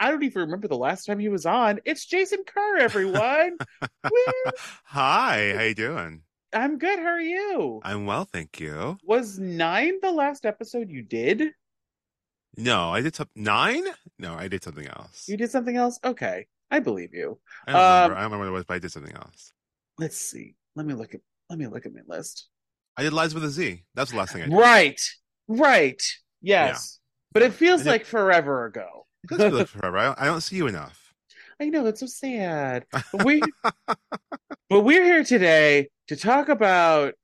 I don't even remember the last time he was on. It's Jayson Kerr, everyone. Hi, how you doing? I'm good. How are you? I'm well, thank you. Was nine the last episode you did? No, I did something nine. No, I did something else. You did something else? Okay. I believe you. I don't um, remember. I don't remember what it was, but I did something else. Let's see. Let me look at let me look at my list. I did Lies with a Z. That's the last thing I did. Right. Right. Yes. But it feels like forever ago. It does feel like forever. I don't, I don't see you enough. I know that's so sad. But we but we're here today to talk about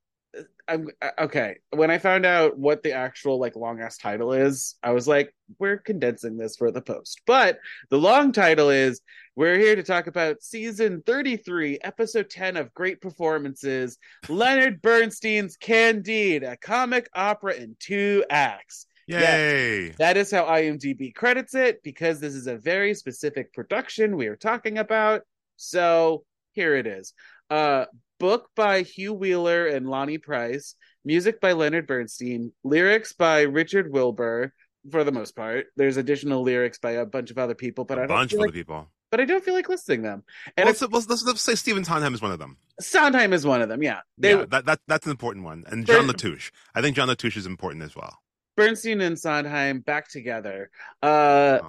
I'm uh, okay. When I found out what the actual like long ass title is, I was like, we're condensing this for the post. But the long title is we're here to talk about season 33, episode 10 of Great Performances, Leonard Bernstein's Candide, a comic opera in two acts. Yay! That is how IMDb credits it because this is a very specific production we are talking about. So here it is. Uh, book by Hugh Wheeler and Lonny Price, music by Leonard Bernstein, lyrics by Richard Wilbur for the most part. There's additional lyrics by a bunch of other people, but I a don't bunch feel of like, other people. but I don't feel like listing them. And Well, let's, let's, let's, say Stephen Sondheim is one of them. Sondheim is one of them. Yeah, they yeah, that, that that's an important one. And John Latouche. I think John Latouche is important as well. Bernstein and Sondheim back together. Uh,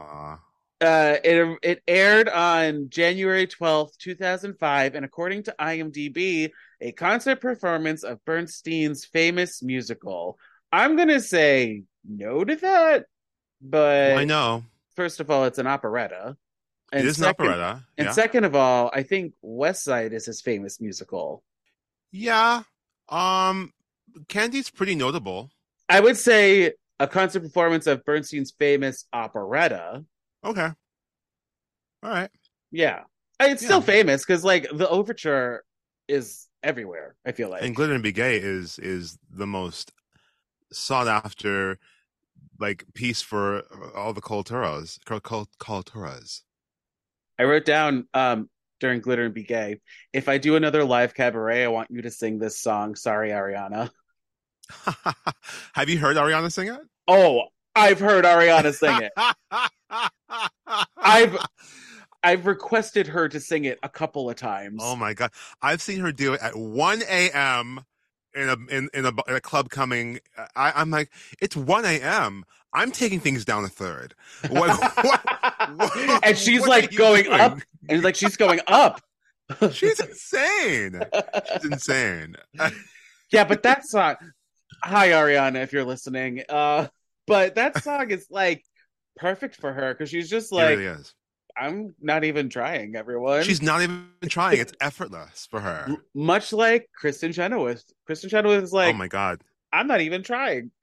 uh, it it aired on January twelfth, two thousand five, and according to IMDb, a concert performance of Bernstein's famous musical. I'm gonna say no to that, but Well, I know. first of all, it's an operetta, it is second, an operetta. And second of all, I think West Side is his famous musical. yeah. Um, Candy's pretty notable. I would say a concert performance of Bernstein's famous operetta. Okay. All right. Yeah, it's still famous because like the overture is everywhere. I feel like and glitter and be gay is is the most sought after like piece for all the culturas cul- cul- culturas I wrote down um during Glitter and Be Gay, if I do another live cabaret, I want you to sing this song. Sorry, Arianna. have you heard Arianna sing it Oh, I've heard Arianna sing it. I've I've requested her to sing it a couple of times. oh my god i've seen her do it at 1 a.m in a in, in a in a club coming I, i'm like it's 1 a.m i'm taking things down a third what, what, what- and she's like going doing? up, and like she's going up. she's insane she's insane yeah, but that song. Hi, Arianna, if you're listening. Uh, but that song is like perfect for her because she's just like, really is I'm not even trying, everyone. She's not even trying. It's effortless for her. Much like Kristin Chenoweth. Kristin Chenoweth is like, oh my god, I'm not even trying.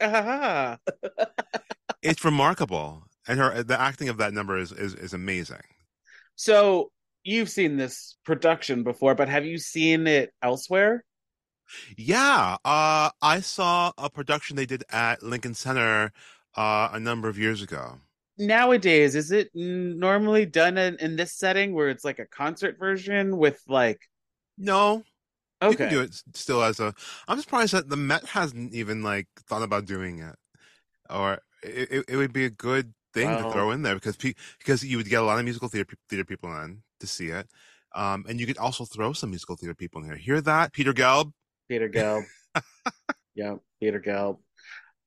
it's remarkable, and her the acting of that number is is, is amazing. so you've seen this production before, but have you seen it elsewhere? Yeah, uh, I saw a production they did at Lincoln Center uh, a number of years ago. Nowadays, is it normally done in, in this setting where it's like a concert version with like No, okay. you can do it still as a. I'm surprised that the Met hasn't even like thought about doing it, or it, it, it would be a good thing Well- to throw in there because pe- because you would get a lot of musical theater theater people in to see it, um, and you could also throw some musical theater people in here. Hear that, Peter Gelb? Peter Gelb. yeah, Peter Gelb.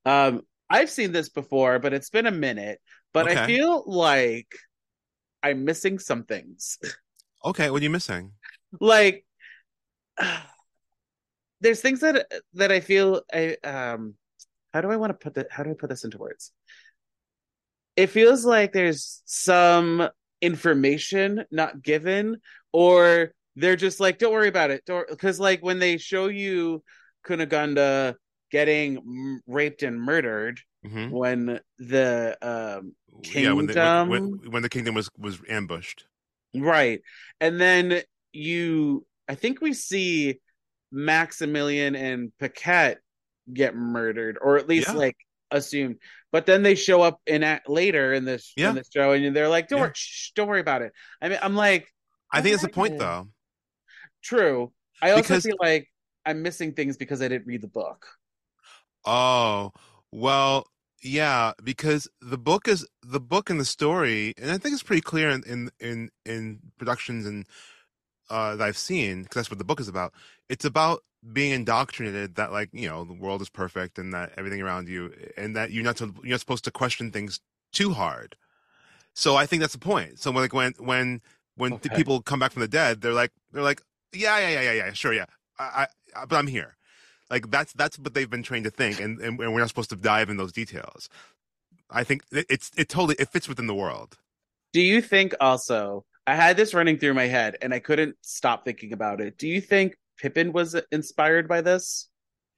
Um, I've seen this before, but it's been a minute. But I feel like I'm missing some things. Okay, what are you missing? like, there's things that that I feel I um. How do I want to put that? How do I put this into words? It feels like there's some information not given, or they're just like, "Don't worry about it," don't because like when they show you Cunegonde getting m- raped and murdered hmm when the um Yeah, when the, when, Kingdom? when, when the kingdom was was ambushed. right and then you i think we see maximilian and paquette get murdered or at least Yeah. like assumed but then they show up in a- later in this Yeah. in the show and they're like don't Yeah. worry shh, don't worry about it i mean i'm like I think it's the point, though. True i also Because- feel like i'm missing things because i didn't read the book Oh, well, yeah, because the book is the book and the story, and I think it's pretty clear in in in, in productions and uh, that I've seen, because that's what the book is about. It's about being indoctrinated that like you know the world is perfect and that everything around you, and that you're not to, you're not supposed to question things too hard. So I think that's the point. So when like when when when Okay. people come back from the dead, they're like they're like yeah yeah yeah yeah yeah sure yeah I, I but I'm here. Like that's that's what they've been trained to think, and, and we're not supposed to dive in those details. I think it, it's it totally it fits within the world. do you think also i had this running through my head and i couldn't stop thinking about it do you think pippin was inspired by this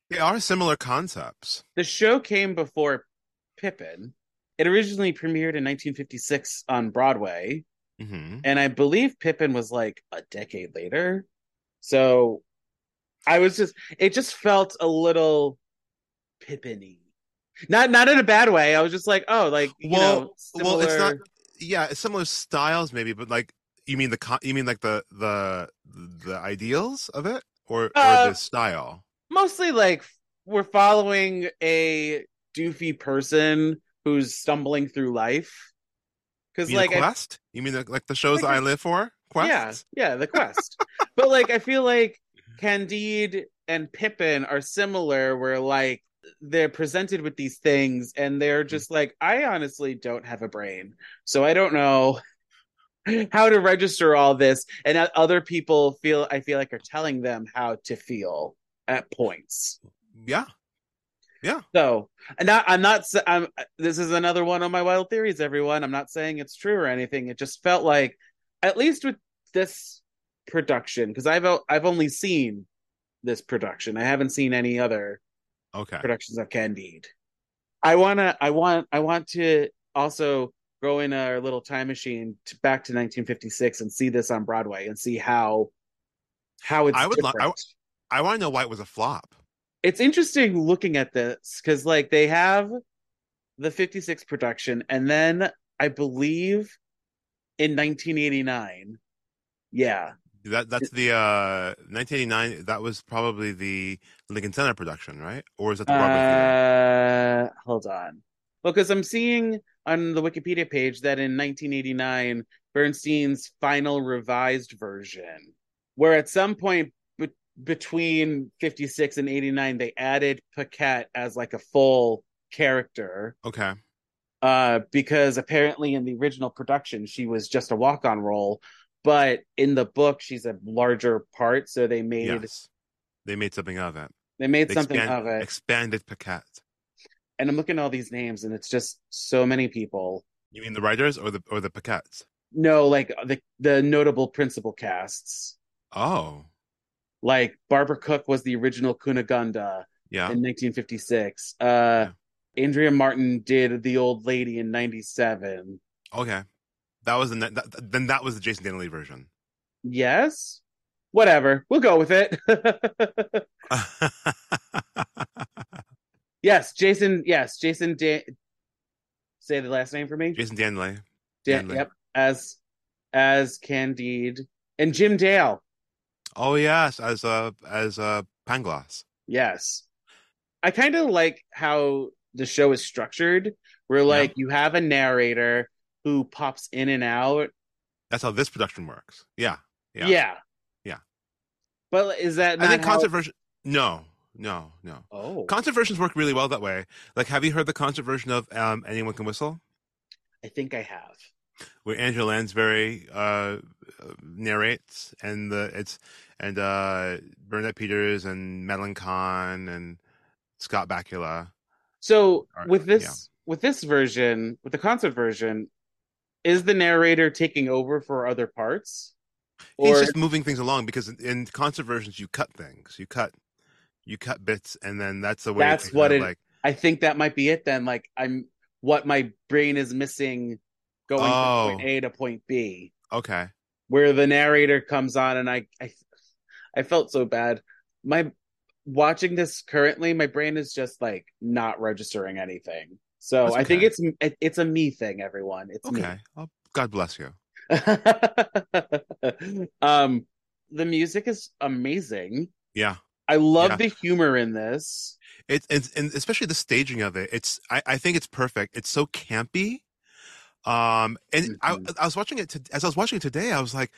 They are similar concepts. the show came before pippin it originally premiered in 1956 on broadway hmm and I believe Pippin was like a decade later. So I was just it just felt a little Pippin-y. Not not in a bad way. I was just like, oh, like you Well- know, well, it's not- Yeah, it's similar styles maybe, but like you mean the con- you mean like the the the ideals of it or Uh, or the style. mostly like we're following a doofy person who's stumbling through life. Because like the I quest? you mean the, like the shows Like that I live for? Quest? Yeah, yeah, the quest. but like I feel like Candide and Pippin are similar where like they're presented with these things and they're hmm. just like I honestly don't have a brain. So I don't know how to register all this and other people feel I feel like are telling them how to feel at points. Yeah. Yeah. So, and not, I'm not. I'm. This is another one of my wild theories, everyone. I'm not saying it's true or anything. It just felt like, at least with this production, because I've I've only seen this production. I haven't seen any other Okay. productions of Candide. I wanna. I want. I want to also go in our little time machine to, back to 1956 and see this on Broadway and see how how it's I would I- different I want to know why it was a flop. it's interesting looking at this because like they have the 56 production and then i believe in 1989 yeah That that's the uh 1989. That was probably the Lincoln Center production, right? Or is that the Broadway theater? uh hold on well because i'm seeing on the wikipedia page that in 1989 bernstein's final revised version where at some point be- between 56 and 89 they added paquette as like a full character Okay. Uh, because apparently in the original production she was just a walk-on role, but in the book she's a larger part, so they made Yes. They made something of it. they made They something expand- of it. Expanded Paquette. And I'm looking at all these names, and it's just so many people. You mean the writers or the or the Paquettes? No, like the the notable principal casts, Oh, like Barbara Cook was the original Cunegonde yeah. in 1956. Uh, Andrea Martin did the old lady in '97. Okay. That was the that, then that was the Jason Danley version. Yes, whatever. We'll go with it. Yes, Jason. Yes, Jason. Dan- Say the last name for me. Jason Danley. Dan- Danley. yep, as as Candide and Jim Dale. Oh yes, as a as a Pangloss. Yes, I kind of like how the show is structured. Where like you have a narrator who pops in and out. That's how this production works. Yeah. Yeah. Yeah, Yeah. But is that I think how- concert version. No, no, no. Oh, Concert versions work really well that way. Like, have you heard the concert version of um, "Anyone Can Whistle"? I think I have. where Angela Lansbury uh, narrates, and the it's and uh, Bernadette Peters and Madeline Kahn and Scott Bakula. So Or- with this yeah. with this version, with the concert version, is the narrator taking over for other parts? He's Or just moving things along because in, concert versions you cut things, you cut, you cut bits, and then that's the way. That's what it- like. I think that might be it then. Like I'm what my brain is missing going Oh. from point oh. A to point B. Okay. Where the narrator comes on and I I I felt so bad. My watching this currently, my brain is just like not registering anything. So I think it's it, it's a me thing, everyone. It's me. Okay. Oh, God bless you. um the music is amazing. Yeah. I love Yeah. the humor in this. It's, it's and especially the staging of it. It's I, I think it's perfect. It's so campy. Um, and I, Mhm. I was watching it to, as I was watching it today. I was like,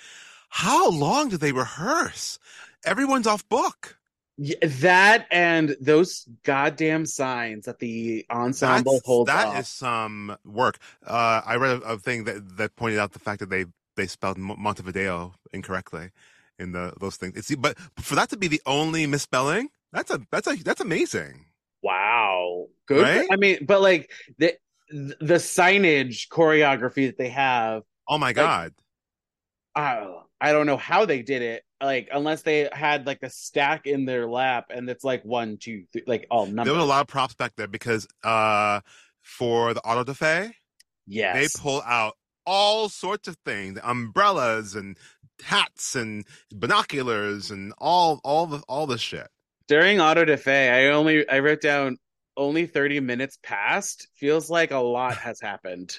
how long did they rehearse? Everyone's off book. Yeah, that and those goddamn signs that the ensemble That's, holds that is some work. Uh, I read a, a thing that that pointed out the fact that they they spelled Montevideo incorrectly in the those things. It's but for that to be the only misspelling, that's a that's a that's amazing. Wow, good. Right? I mean, but like the the signage choreography that they have, Oh my god. uh, I don't know how they did it. Like unless they had like a stack in their lap, and it's like one, two, three, like all there numbers. was a lot of props back there because uh for the auto da fe yes, they pull out all sorts of things umbrellas and hats and binoculars and all all the all the shit during auto da fe. I only I wrote down only thirty minutes passed. Feels like a lot has happened.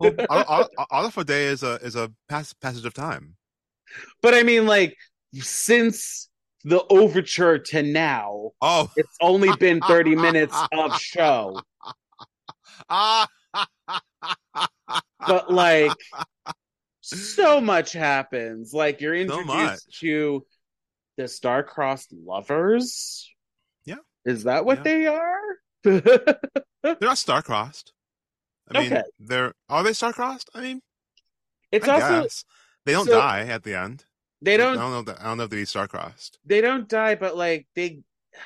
well, auto, auto, auto da fe is a is a pass, passage of time But I mean, like, since the overture to now, oh it's only been 30 minutes of show. But, like, so much happens. Like, you're introduced much. to the star-crossed lovers. Yeah. Is that what Yeah. they are? they're not star-crossed i mean Okay. they're are they star-crossed i mean it's I also, guess. They don't so- die at the end they don't, I don't know that, i don't know if they be star-crossed they don't die, but, like, they.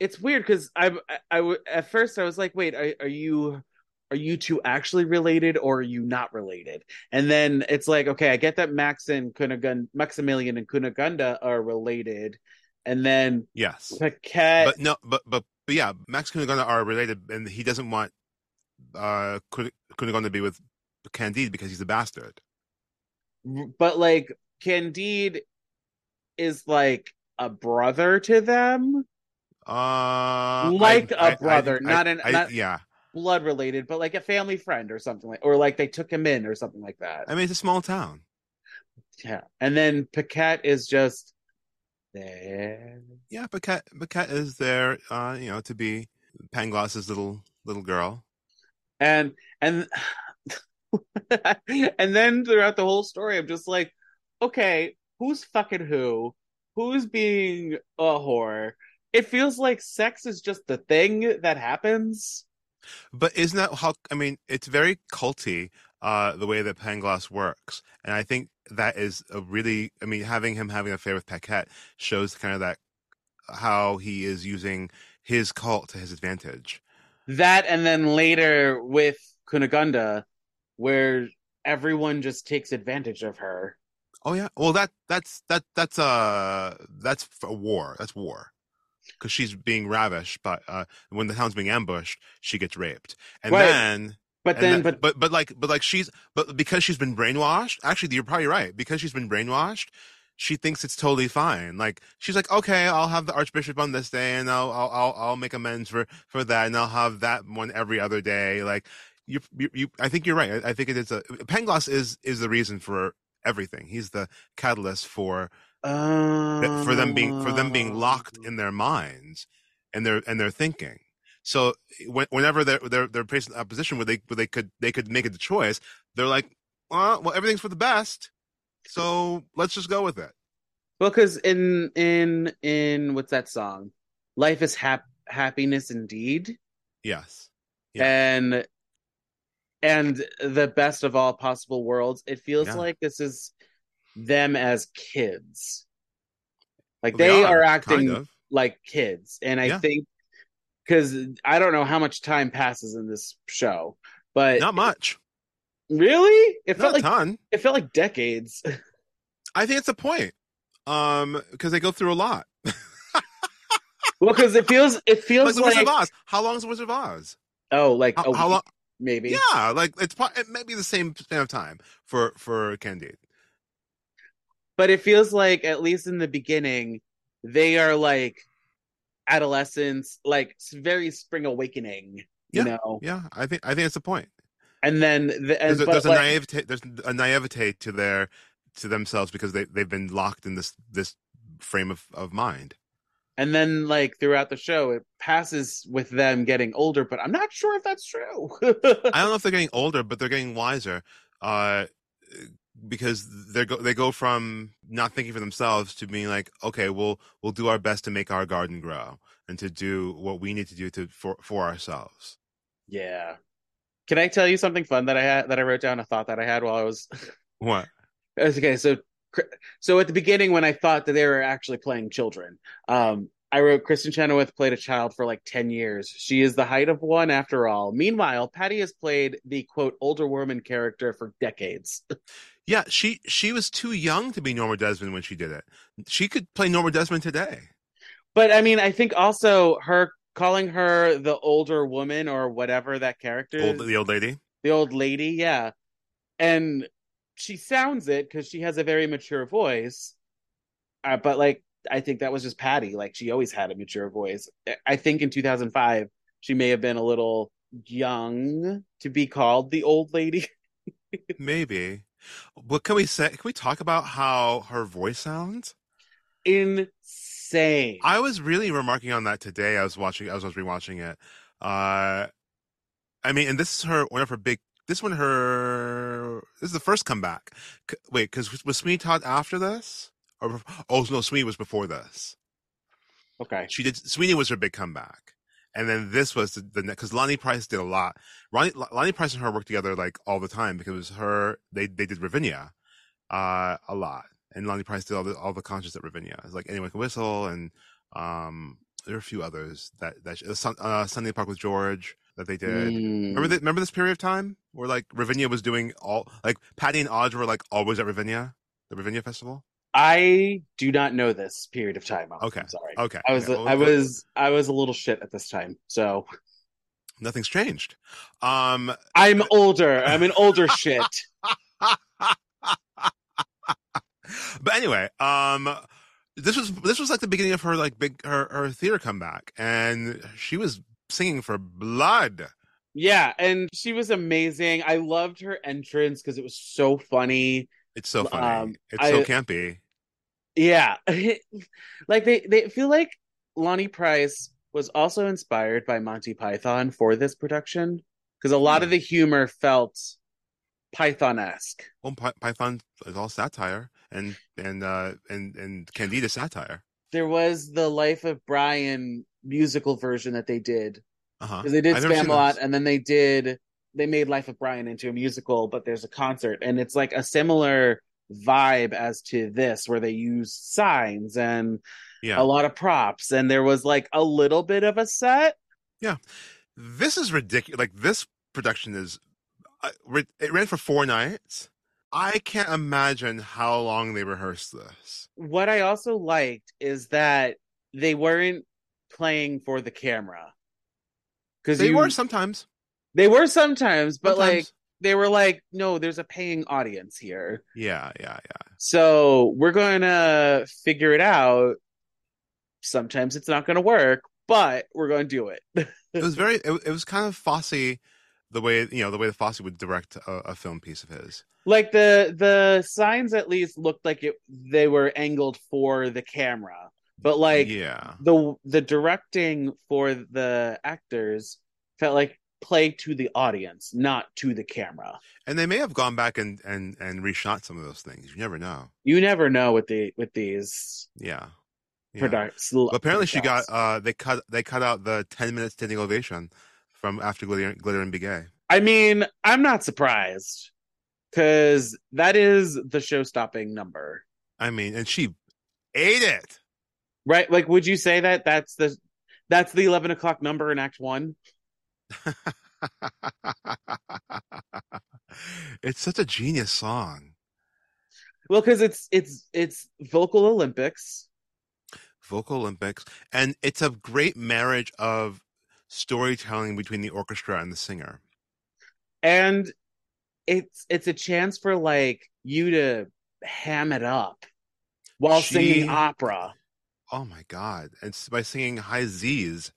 It's weird because I, I, I at first I was like, wait, are, are you are you two actually related or are you not related? And then it's like, okay, I get that Max and Kunagun, Maximilian and Cunegonde are related, and then yes Paquette, but no, but but but yeah, Max and Cunegonde are related, and he doesn't want uh Kun- Cunegonde to be with Candide because he's a bastard. But like Candide is like a brother to them, Uh, Like a a brother, not an- not- yeah. blood related, but like a family friend or something like, or like they took him in or something like that. I mean, it's a small town. yeah, and then Paquette is just there. Yeah, Paquette Paquette is there, uh, you know, to be Pangloss's little little girl. and and and then throughout the whole story i'm just like okay who's fucking who who's being a whore it feels like sex is just the thing that happens But isn't that how? I mean, it's very culty uh, the way that Pangloss works, and I think that is a really. I mean, having him having an affair with Paquette shows kind of that how he is using his cult to his advantage. that and then later with Cunegonde where everyone just takes advantage of her Oh yeah, well that that's that that's uh that's a war. That's war. Because she's being ravished, but uh, when the town's being ambushed, she gets raped, and Right. then but And then that- but but but like but like she's but because she's been brainwashed. Actually, you're probably right. Because she's been brainwashed, she thinks it's totally fine. Like she's like, okay, I'll have the archbishop on this day, and I'll I'll I'll, I'll make amends for for that, and I'll have that one every other day. Like you you, you I think you're right. I, I think it is a Pangloss is is the reason for everything. He's the catalyst for that- for them being for them being locked Um, in their minds and their and their thinking. So when, whenever they're they're they're faced in a position where they where they could they could make a choice, they're like, well, well, everything's for the best, so let's just go with it. Well, because in in in what's that song? Life is hap- happiness indeed, Yes, Yeah. and and the best of all possible worlds. It feels Yeah. like this is them as kids, like Well, they, are, acting kind of. like kids, and I Yeah. think because I don't know how much time passes in this show, but not much, really, it not felt a like ton. it felt like decades. I think it's a point. Um, because they go through a lot. Well, because it feels it feels the like, Wizard of Oz. How long is the Wizard of Oz? oh, like How, a how long? Maybe. Yeah, like it's it may be the same span of time for for Candide. But it feels like at least in the beginning, they are like adolescents, like very spring awakening. You know, Yeah, I think I think that's the point. and then the, and, There's a, there's a naivete. There's a naivete to their to themselves because they they've been locked in this this frame of of mind. And then like throughout the show, it passes with them getting older. But I'm not sure if that's true. I don't know if they're getting older, but they're getting wiser. Uh, because they go they go from not thinking for themselves to being like, okay, we'll we'll do our best to make our garden grow and to do what we need to do to for for ourselves. yeah. Can I tell you something fun that I had that I wrote down a thought that I had while I was What? okay so so at the beginning when i thought that they were actually playing children um i wrote kristin chenoweth played a child for like 10 years she is the height of one after all meanwhile Patti has played the quote older woman character for decades Yeah, she she was too young to be Norma Desmond when she did it. She could play Norma Desmond today. but i mean i think also her calling her the older woman or whatever that character Old, is the old lady. the old lady yeah and she sounds it because she has a very mature voice uh, but like i think that was just Patti like she always had a mature voice i think in 2005 she may have been a little young to be called the old lady Maybe. What can we say? Can we talk about how her voice sounds? insane I was really remarking on that today. I was watching. I was, I was rewatching it. Uh, I mean, and this is her one of her big. This one, her. This is the first comeback. C- Wait, because was Sweeney Todd after this? Or oh no, Sweeney was before this. okay She did. Sweeney was her big comeback, and then this was the the because Lonny Price did a lot. Lonny, Lonny Price and her worked together like all the time because it was her. They they did Ravinia, uh, a lot, and Lonny Price did all the all the concerts at Ravinia. It's like anyone can whistle, and um, there are a few others that that uh, uh, Sunday Park with George that they did. Mm. Remember that? Remember this period of time where like Ravinia was doing all like Patti and Audra were like always at Ravinia, the Ravinia festival. i do not know this period of time Okay. I'm sorry Okay, i was okay. I uh, was i was a little shit at this time so nothing's changed. Um, i'm older i'm an older shit but anyway, um, this was this was like the beginning of her like big her her theater comeback, and she was singing for blood. Yeah, and she was amazing. I loved her entrance because it was so funny. It's so funny. Um, it's so campy. Yeah, like they they feel like Lonny Price was also inspired by Monty Python for this production because a lot of Hmm. the humor felt Python esque. Well, Py- Python is all satire, and and uh and and Candida satire. There was the Life of Brian musical version that they did Uh huh. because they did Spamalot, and then they did they made Life of Brian into a musical, but there's a concert, and it's like a similar vibe as to this, where they use signs and Yeah. a lot of props, and there was like a little bit of a set. Yeah, this is ridiculous. Like this production is, uh, it ran for four nights. I can't imagine how long they rehearsed this. What I also liked is that they weren't playing for the camera because They you were sometimes, they were sometimes, but like they were like, no, there's a paying audience here. yeah, yeah, yeah. So we're going to figure it out. Sometimes it's not going to work, but we're going to do it. It was very. It, it was kind of Fosse, the way you know the way the Fosse would direct a, a film piece of his. like the the signs at least looked like it they were angled for the camera, but like yeah, the the directing for the actors felt like play to the audience, not to the camera. and they may have gone back and and and reshot some of those things. You never know. You never know with the with these Yeah. yeah. products. But apparently, she got uh they cut they cut out the ten minute standing ovation from after glitter, glitter and Be Gay. I mean, I'm not surprised because that is the show-stopping number, I mean, and she ate it. Right? Like, would you say that that's the that's the 11 o'clock number in Act One? it's such a genius song. Well, because it's it's it's vocal Olympics. Vocal Olympics, and it's a great marriage of storytelling between the orchestra and the singer. and it's it's a chance for like you to ham it up while She- singing opera. Oh my god! And by singing high Z's,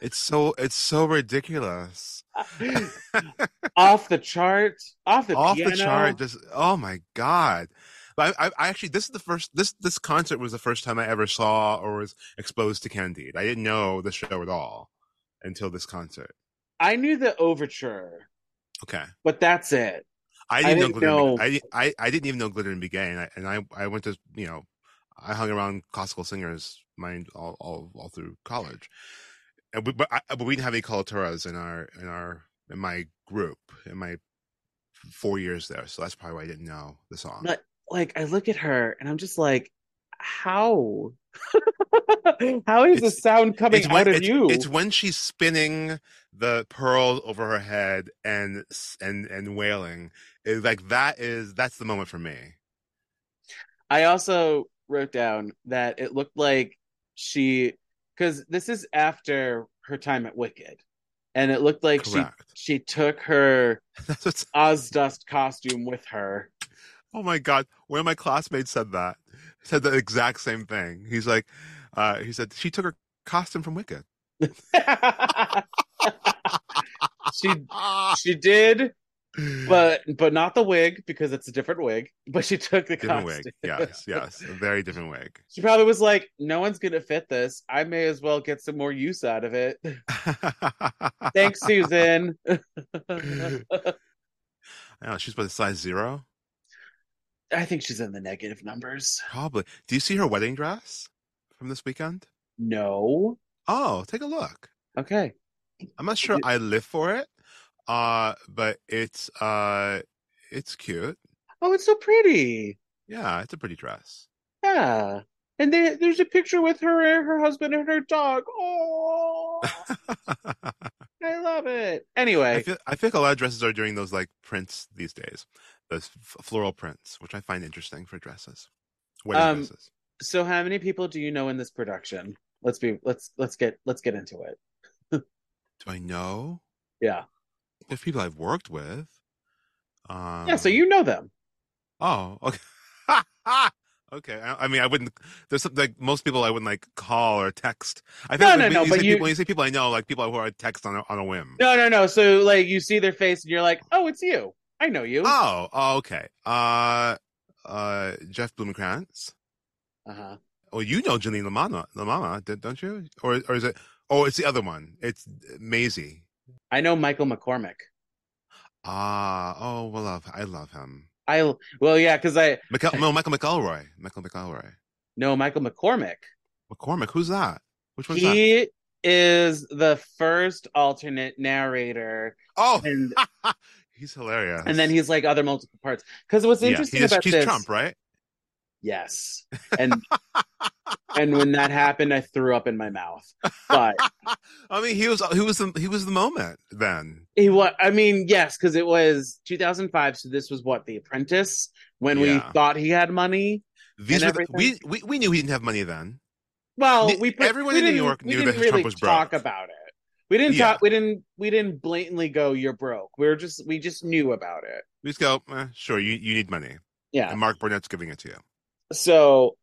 it's so it's so ridiculous. Uh, off the chart, off the Off piano. the chart, just oh my god! But I, I, I actually this is the first this this concert was the first time I ever saw or was exposed to Candide. I didn't know the show at all until this concert. I knew the overture, Okay, but that's it. I I didn't, didn't know, know- I, I I didn't even know glitter and Be Gay, and I and I, I went to you know I hung around classical singers my all all, all through college, and we, but I, but we didn't have any coloraturas in our in our in my group in my four years there, so that's probably why I didn't know the song. But like, I look at her and I'm just like, how? how is the sound coming it's out when, of it's, you? it's when she's spinning the pearl over her head and and and wailing. It- like that is that's the moment for me. I also wrote down that it looked like she, because this is after her time at Wicked, and it looked like she Correct. she took her Ozdust costume with her. Oh my god! One of my classmates said that. Said the exact same thing. He's like, uh, he said she took her costume from Wicked. she she did, but but not the wig because it's a different wig. But she took the different costume. wig. Yes, yes, a very different wig. She probably was like, "No one's gonna fit this. I may as well get some more use out of it." Thanks, Susan. Know, oh, she's about the size zero, I think she's in the negative numbers. probably. Do you see her wedding dress from this weekend? No. Oh, take a look. Okay. I'm not sure I live for it, uh, but it's uh, it's cute. Oh, it's so pretty. Yeah, it's a pretty dress. Yeah. And they, there's a picture with her, and her husband, and her dog. Oh, I love it. I Anyway, feel I feel like a lot of dresses are doing those like prints these days, those f- floral prints, which I find interesting for dresses, wedding Um, dresses. so how many people do you know in this production? Let's be let's let's get let's get into it. Do I know? Yeah. There's people I've worked with. Um, Yeah, so you know them. Oh, okay. okay. I, I mean, I wouldn't. There's some, like most people I wouldn't like call or text. I No, like, no, when no, you but you- people, when you say people I know, like people who I text on a, on a whim. No, no, no. So like you see their face and you're like, "Oh, it's you. I know you." Oh, oh, okay. Uh, uh, Jeff Blumenkrantz. Uh-huh. Oh, you know Janine LaManna, LaManna, don't you? Or or is it? Oh, it's the other one. It's Maisie. I know Michael McCormick. Ah, oh, well, love, I love him. I well, yeah, because I Michael, no, Michael McElroy. Michael McElroy. know Michael McCormick. McCormick. Who's that? Which one's that? He is the first alternate narrator, Oh, and he's hilarious. and then he's like other multiple parts. Because what's yeah, interesting he's, about he's this, Trump, right? Yes, and and when that happened, I threw up in my mouth. But I mean, he was he was the he was the moment then. he was, I mean, yes, because it was 2005, so this was what The Apprentice when we thought he had money. These were the, we, we we knew he didn't have money then. Well, we everyone we in New York knew that really Trump was broke talk about it. We didn't Yeah. talk. We didn't. We didn't blatantly go, "You're broke." We were just. We just knew about it. We just go, eh, sure, you you need money, Yeah. and Mark Burnett's giving it to you. So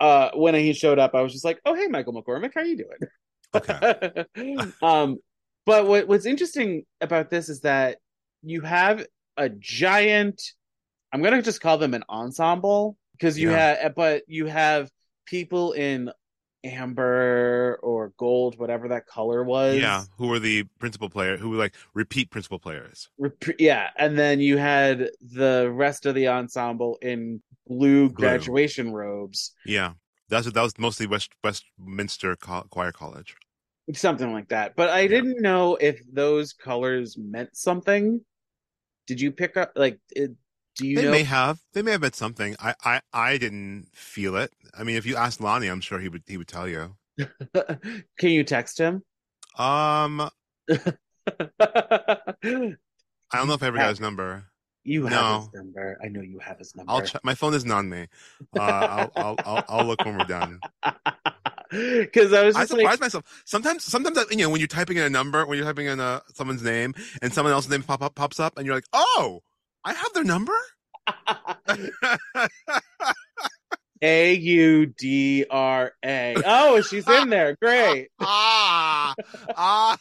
uh when he showed up, I was just like, "Oh, hey, Michael McCormick, how are you doing?" Okay. um, but what what's interesting about this is that you have a giant. I'm gonna just call them an ensemble because you Yeah. have, but you have people in amber or gold, whatever that color was. Yeah, who were the principal player? Who were like repeat principal players? Rep- yeah, and then you had the rest of the ensemble in blue graduation robes, Yeah, that's that was mostly West Westminster Co- Choir College. something like that. But I didn't know if those colors meant something. Did you pick up like? It, do you they know? may have they may have meant something. I, I I didn't feel it. I mean, if you asked Lonny, I'm sure he would he would tell you. Can you text him? Um, I don't know if I ever got his number. You have No. his number. I know you have his number. I'll check. My phone isn't on me. Uh, I'll, I'll, I'll, I'll look when we're done. Because I was I just surprise like, myself. Sometimes, sometimes you know when you're typing in a number, when you're typing in a someone's name, and someone else's name pop up pops up, and you're like, "Oh, I have their number." A U D R A. Oh, she's in there. Great. ah,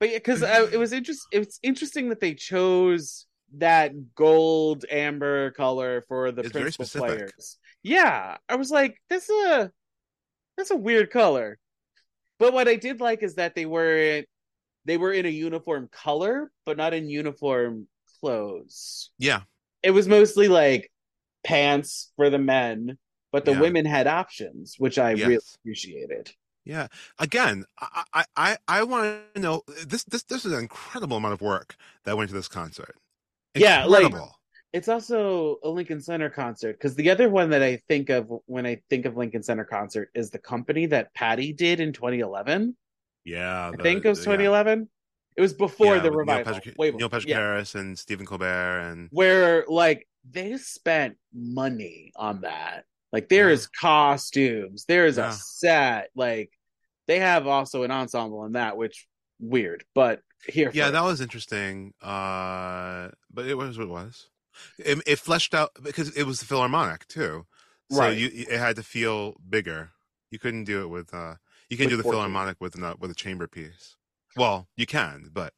But yeah, because uh, it was interest. It's interesting that they chose that gold amber color for the It's principal players. Yeah, I was like, this is a that's a weird color. But what I did like is that they were they were in a uniform color, but not in uniform clothes. Yeah, It was mostly like pants for the men, but the Yeah. women had options, which I really appreciated. yeah. Again, I, I, I, I want to know this. This, this is an incredible amount of work that went into this concert. Yeah, like- It's also a Lincoln Center concert because the other one that I think of when I think of Lincoln Center concert is the company that Patti did in 2011. Yeah, I the- think it was yeah. 2011. It was before Yeah, the with Neil revival. Patrick, Way Neil. Patrick Yeah. Harris and Stephen Colbert and Where like they spent money on that. Like there Yeah. is costumes, there is Yeah. a set. Like they have also an ensemble in that, which weird, but here. yeah, for it. that was interesting. Uh, but it was what it was. It, it fleshed out because it was the Philharmonic too, so Right. you it had to feel bigger. You couldn't do it with uh, you can do the 14. Philharmonic with a with a chamber piece. Well, you can, but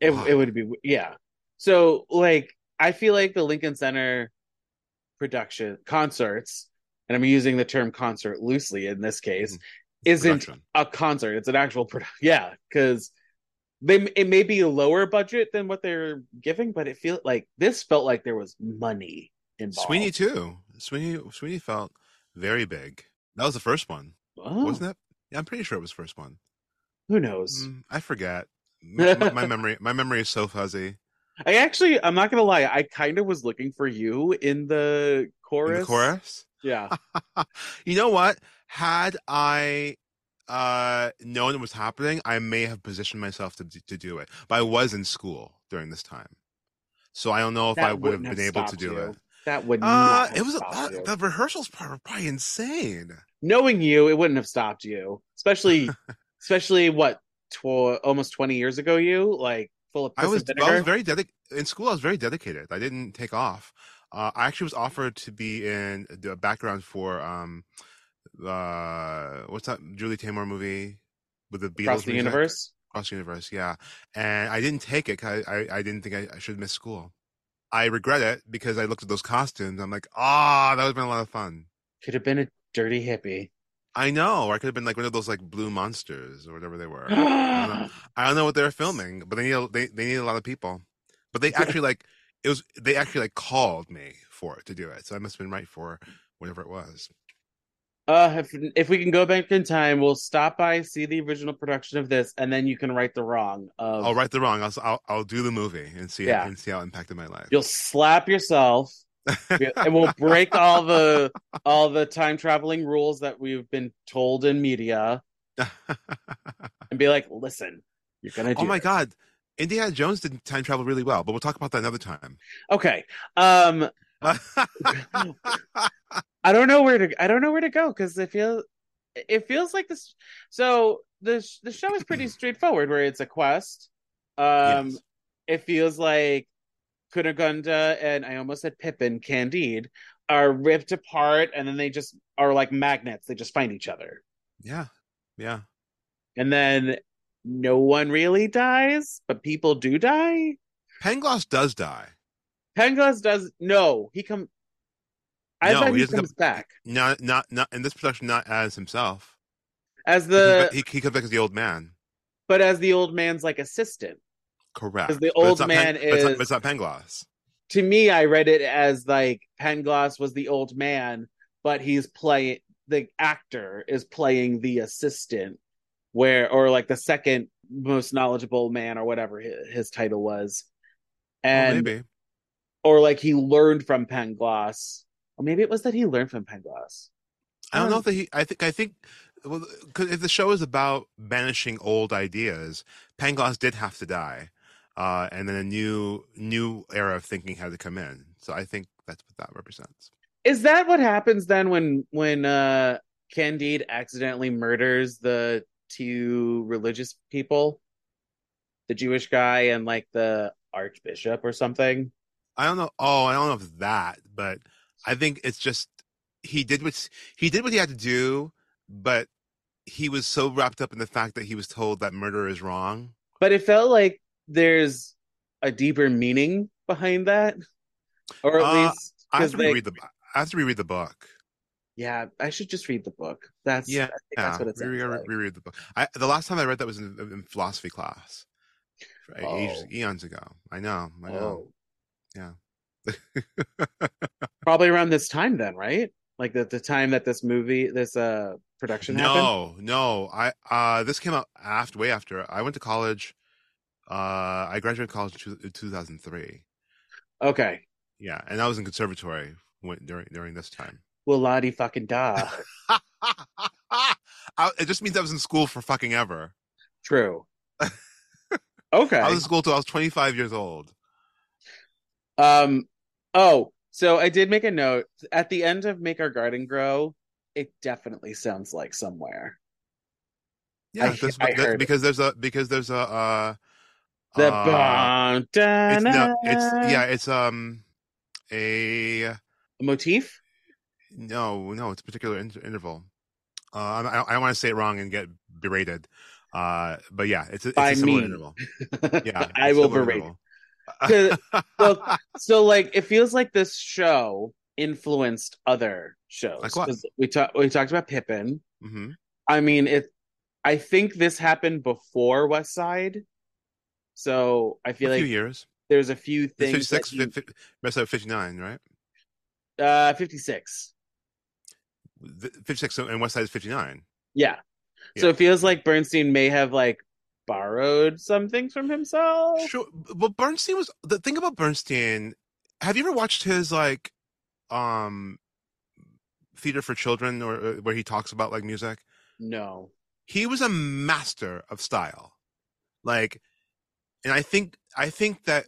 it, Wow. it would be yeah so like i feel like the lincoln center production concerts and i'm using the term concert loosely in this case Mhm. isn't production. a concert it's an actual production yeah because they it may be a lower budget than what they're giving but it feel like this felt like there was money involved Sweeney too. Sweeney Sweeney felt very big. That was the first one, Oh, wasn't it? Yeah, I'm pretty sure it was first one. who knows Mm, I forget. My, my- memory my memory is so fuzzy. i actually i'm not gonna lie i kind of was looking for you in the In chorus the chorus. yeah you know what? Had I uh known it was happening, I may have positioned myself to to do it. But I was in school during this time, so I don't know if That I would have been able to do you. it. That would Uh, it was uh, you. the rehearsals part were probably insane. Knowing you, it wouldn't have stopped you. Especially, especially what tw- almost twenty years ago. You like full of I was and I was very dedicated in school. I was very dedicated. I didn't take off. Uh, I actually was offered to be in the background for um, uh, what's that Julie Taymor movie with the Beatles? across the music? universe. Cross the Universe, yeah. And I didn't take it I, I, I didn't think I, I should miss school. I regret it because I looked at those costumes. I'm like, ah, that would have been a lot of fun. Could have been a dirty hippie. I know. Or I could have been like one of those like blue monsters or whatever they were. I don't know, I don't know what they were filming, but they need a, they they need a lot of people. But they actually like it was they actually like called me for it to do it. So I must have been right for whatever it was. Uh, if if we can go back in time, we'll stop by, see the original production of this, and then you can right the wrong. Of I'll right the wrong. I'll I'll, I'll do the movie and see Yeah. and see how it impacted my life. you'll slap yourself, and we'll break all the all the time traveling rules that we've been told in media, and be like, "Listen, you're gonna do." oh my this." god. Indiana Jones did time travel really well, but we'll talk about that another time. Okay. Um, I don't know where to I don't know where to go because it feels it feels like this. So the the show is pretty straightforward, where it's a quest. Um, Yes. it feels like Cunegonde and I almost said Pippin, Candide are ripped apart, and then they just are like magnets. They just find each other, Yeah. Yeah. and then no one really dies, but people do die. Pangloss does die. Pangloss does no. He come. I No, bet he he, comes come- back Not not not in this production not as himself. as the he, he comes back as the old man. but as the old man's like assistant. Correct. 'Cause the old man but it's not, is- but it's not Pangloss. To me, I read it as like Pangloss was the old man, but he's playing the actor is playing the assistant, where or like the second most knowledgeable man or whatever his, his title was, and maybe. or like he learned from Pangloss, or maybe it was that he learned from Pangloss. I don't Um, know if he. I think. I think well, 'cause if the show is about banishing old ideas, Pangloss did have to die, uh, and then a new new era of thinking had to come in. So I think that's what that represents. Is that what happens then when when uh Candide accidentally murders the two religious people? The Jewish guy and like the archbishop or something? I don't know. Oh, I don't know if that, but I think it's just he did what he did what he had to do, but he was so wrapped up in the fact that he was told that murder is wrong. But it felt like there's a deeper meaning behind that. Or at Uh, least I have to they- reread the. I have to reread the book. Yeah, I should just read the book. That's Yeah, I think Yeah, that's what it sounds reread, like. reread the book. I, the last time I read that was in, in philosophy class, Oh. ages, eons ago. I know. I know. Oh. Yeah. Probably around this time then, right? Like the the time that this movie, this uh production happened. No, no. I uh this came out after way after I went to college. Uh I graduated college in two- 2003. Okay. Yeah, and I was in conservatory when, during during this time. Well, di fucking da. I, it just means I was in school for fucking ever. True. Okay. I was in school till I was 25 years old. Um. Oh, so I did make a note at the end of "Make Our Garden Grow." It definitely sounds like somewhere. Yeah, I- that's I that- heard it. because there's a because there's a uh The uh, da, it's no, it's yeah, it's um a motif. no, no, it's a particular inter- interval. Uh, I, I don't want to say it wrong and get berated. Uh, but yeah, it's a, it's By a similar me. interval. Yeah, I will berate. interval. So, so like it feels like this show influenced other shows. Like what? We talked we talked about Pippin. hmm I mean, it. I think this happened before West Side, so I feel few like years. there's a few It's things. 56, that you- fi- fi- rest of 59, right? uh, fifty six. 56 and West Side is 59. Yeah. So it feels like Bernstein may have like borrowed some things from himself. Sure. but Bernstein was the thing about Bernstein. Have you ever watched his like um theater for children or uh, where he talks about like music? No. He was a master of style. Like and I think I think that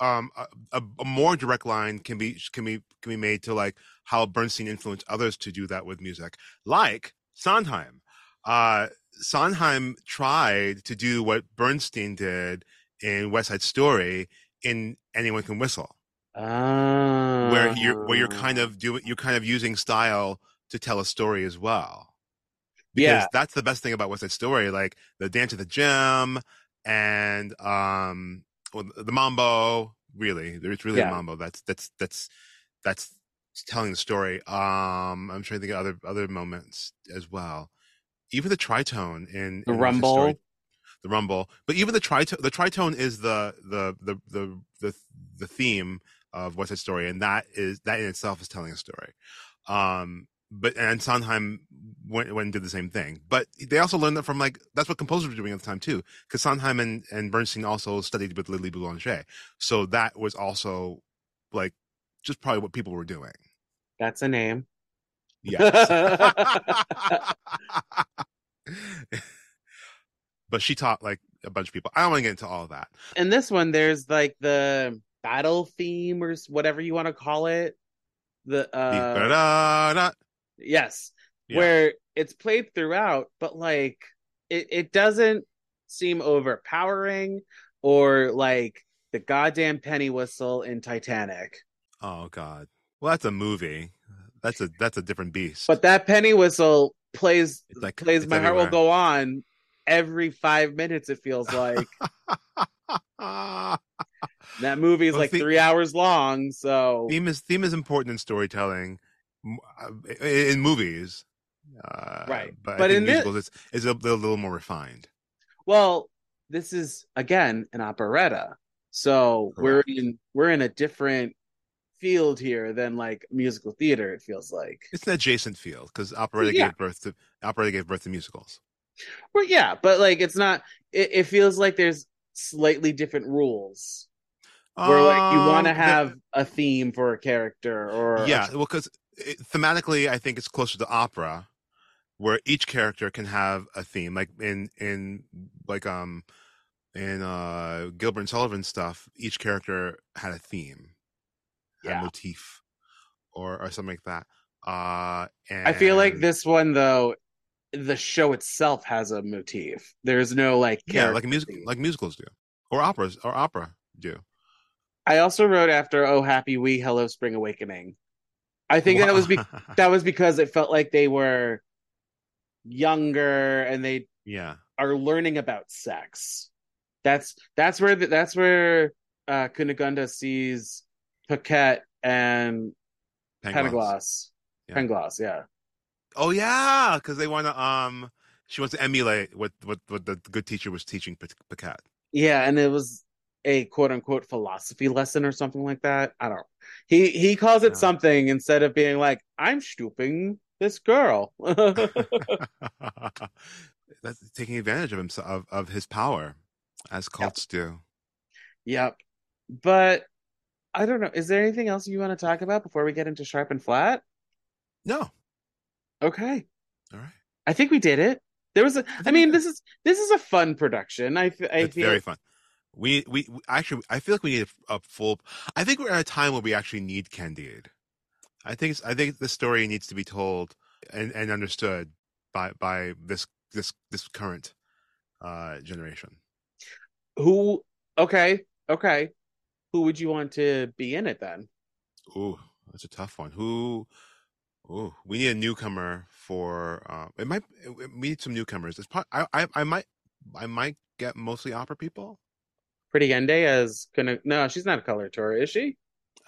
um a, a, a more direct line can be can be can be made to like how Bernstein influenced others to do that with music. Like Sondheim. Uh Sondheim tried to do what Bernstein did in West Side Story in Anyone Can Whistle, where you're where you're kind of doing you're kind of using style to tell a story as well. Because Yeah. that's the best thing about West Side Story, like the dance at the gym and um well, the mambo. Really, it's really Yeah. the mambo. That's that's that's that's telling the story. Um, I'm trying to think of other other moments as well. Even the tritone in, The in rumble. Story, the rumble, but even the tritone, the tritone is the the the the the the theme of West Side Story, and that is that in itself is telling a story. Um, but and Sondheim went, went and did the same thing. But they also learned that from like that's what composers were doing at the time too, because Sondheim and, and Bernstein also studied with Lily Boulanger, so that was also like just probably what people were doing. That's a name. Yes. but she taught like a bunch of people. I don't want to get into all of that. In this one, there's like the battle theme or whatever you want to call it. The uh, yes, Yeah. where it's played throughout, but like it, it doesn't seem overpowering or like the goddamn penny whistle in Titanic. Oh God. Well, that's a movie. That's a that's a different beast. But that penny whistle plays It's like- plays my heart will go on every five minutes. It feels like that movie is Well, like three hours long. So theme is theme is important in storytelling, uh, in movies. Uh, Right. but, But in thi- musicals it's, it's a, little- little more refined. well, this is again an operetta. So we're in we're in a different field here than like musical theater. It feels like. It's an adjacent field because operetta Yeah. gave birth to operetta gave birth to musicals. Well, yeah, but like it's not. It, it feels like there's slightly different rules where like you want to Um, the- have a theme for a character or yeah, well, because thematically, I think it's closer to opera where each character can have a theme like in in like um in uh gilbert and sullivan stuff each character had a theme Yeah. a motif or or something like that uh and I feel like this one though, the show itself has a motif. There's no like yeah like music like musicals do or operas or opera do I also wrote after "Oh Happy We, Hello Spring Awakening." I think that was be- that was because it felt like they were younger and they yeah are learning about sex. That's that's where the, that's where uh, Cunegonde sees Paquette and Pangloss. Pangloss. Yeah. Yeah. oh yeah because they want to um she wants to emulate what what what the good teacher was teaching Paquette Yeah, and it was a quote unquote philosophy lesson or something like that. I don't. He he calls it Yeah. something instead of being like, "I'm stooping this girl." That's taking advantage of himself of, of his power, as cults do. yep. But I don't know. Is there anything else you want to talk about before we get into sharp and flat? No, Okay, all right, I think we did it. There was a. I mean, this is this is a fun production. I f- I it's feel very fun. We, we we actually I feel like we need a, a full. I think we're at a time where we actually need Candide. I think it's, I think the story needs to be told and, and understood by by this this this current uh generation. who. Okay, okay. Who would you want to be in it then? Ooh, that's a tough one. Who? Ooh, we need a newcomer for. Uh, it might. We need some newcomers. It's pro- I, I. I might. I might get mostly opera people. Pretty Yende as gonna. No, she's not a coloratura, is she?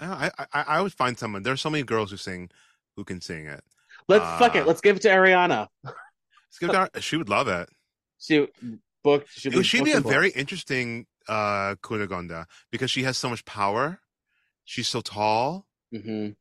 I. I. I, I would find someone. There's so many girls who sing, who can sing it. Let's fuck Uh, it. Let's give it to Arianna. Let's give it to her- She would love it. She booked. It would- She'd be a booked very interesting uh Cunegonde because she has so much power. She's so tall. Mhm.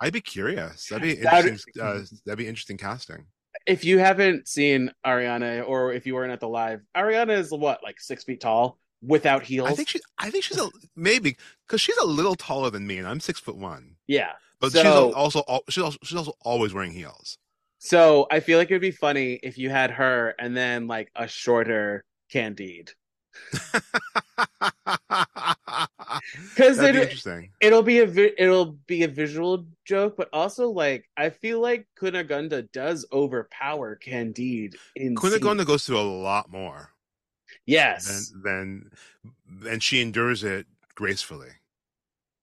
I'd be curious. That'd be That- interesting. Uh, that'd be interesting casting. If you haven't seen Arianna, or if you weren't at the live, Arianna is what, like six feet tall without heels? I think she. I think she's a maybe because she's a little taller than me, and I'm six foot one. yeah. But she's also she's also she's also always wearing heels. So I feel like it would be funny if you had her and then like a shorter Candide, because it, interesting. it'll be a vi- it'll be a visual joke, but also like I feel like Cunegonde does overpower Candide in scene. goes through a lot more Yes. than than and she endures it gracefully.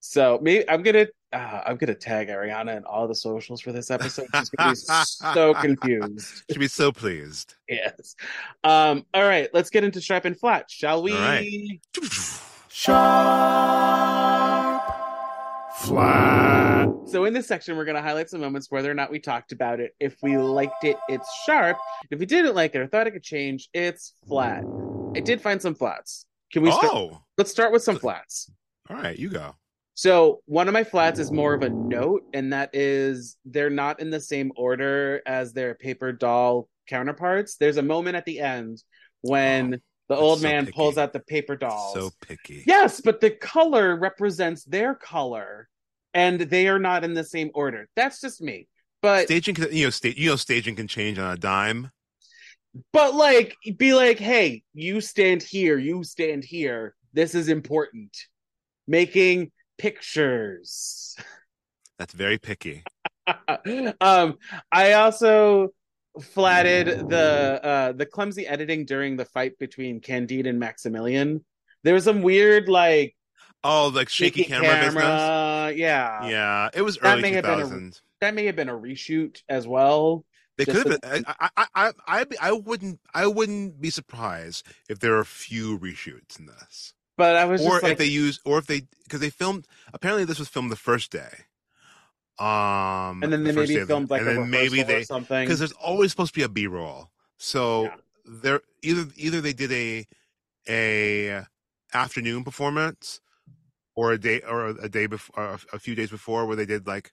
So maybe I'm gonna uh, I'm gonna tag Arianna in all the socials for this episode. She's gonna be so confused. She'd be so pleased. Yes. Um. All right. Let's get into sharp and flat, shall we? All right. Sharp, flat. So in this section, we're gonna highlight some moments whether or not we talked about it. If we liked it, it's sharp. If we didn't like it or thought it could change, it's flat. I did find some flats. Can we? Start? Oh, Let's start with some flats. all right. You go. So one of my flats is more of a note, and that is they're not in the same order as their paper doll counterparts. There's a moment at the end when oh, the old so man picky. pulls out the paper dolls. So picky. Yes, but the color represents their color, and they are not in the same order. That's just me. But Staging, can, you know, sta- you know, staging can change on a dime. but like be like, hey, you stand here, you stand here. This is important. Making pictures. That's very picky. um, I also flatted the uh the clumsy editing during the fight between Candide and Maximilian. There was some weird like Oh, like shaky camera, business. Yeah. Yeah, it was That early been a- That may have been a reshoot as well. They could have been. I, I, I, I, I wouldn't. I wouldn't be surprised if there are a few reshoots in this, But I was or just if like they use, or if they, because they filmed. Apparently, this was filmed the first day. Um, and then they the maybe filmed like and a then maybe they something. because there's always supposed to be a B roll. So Yeah. they're either either they did a a afternoon performance or a day or a day before or a few days before where they did like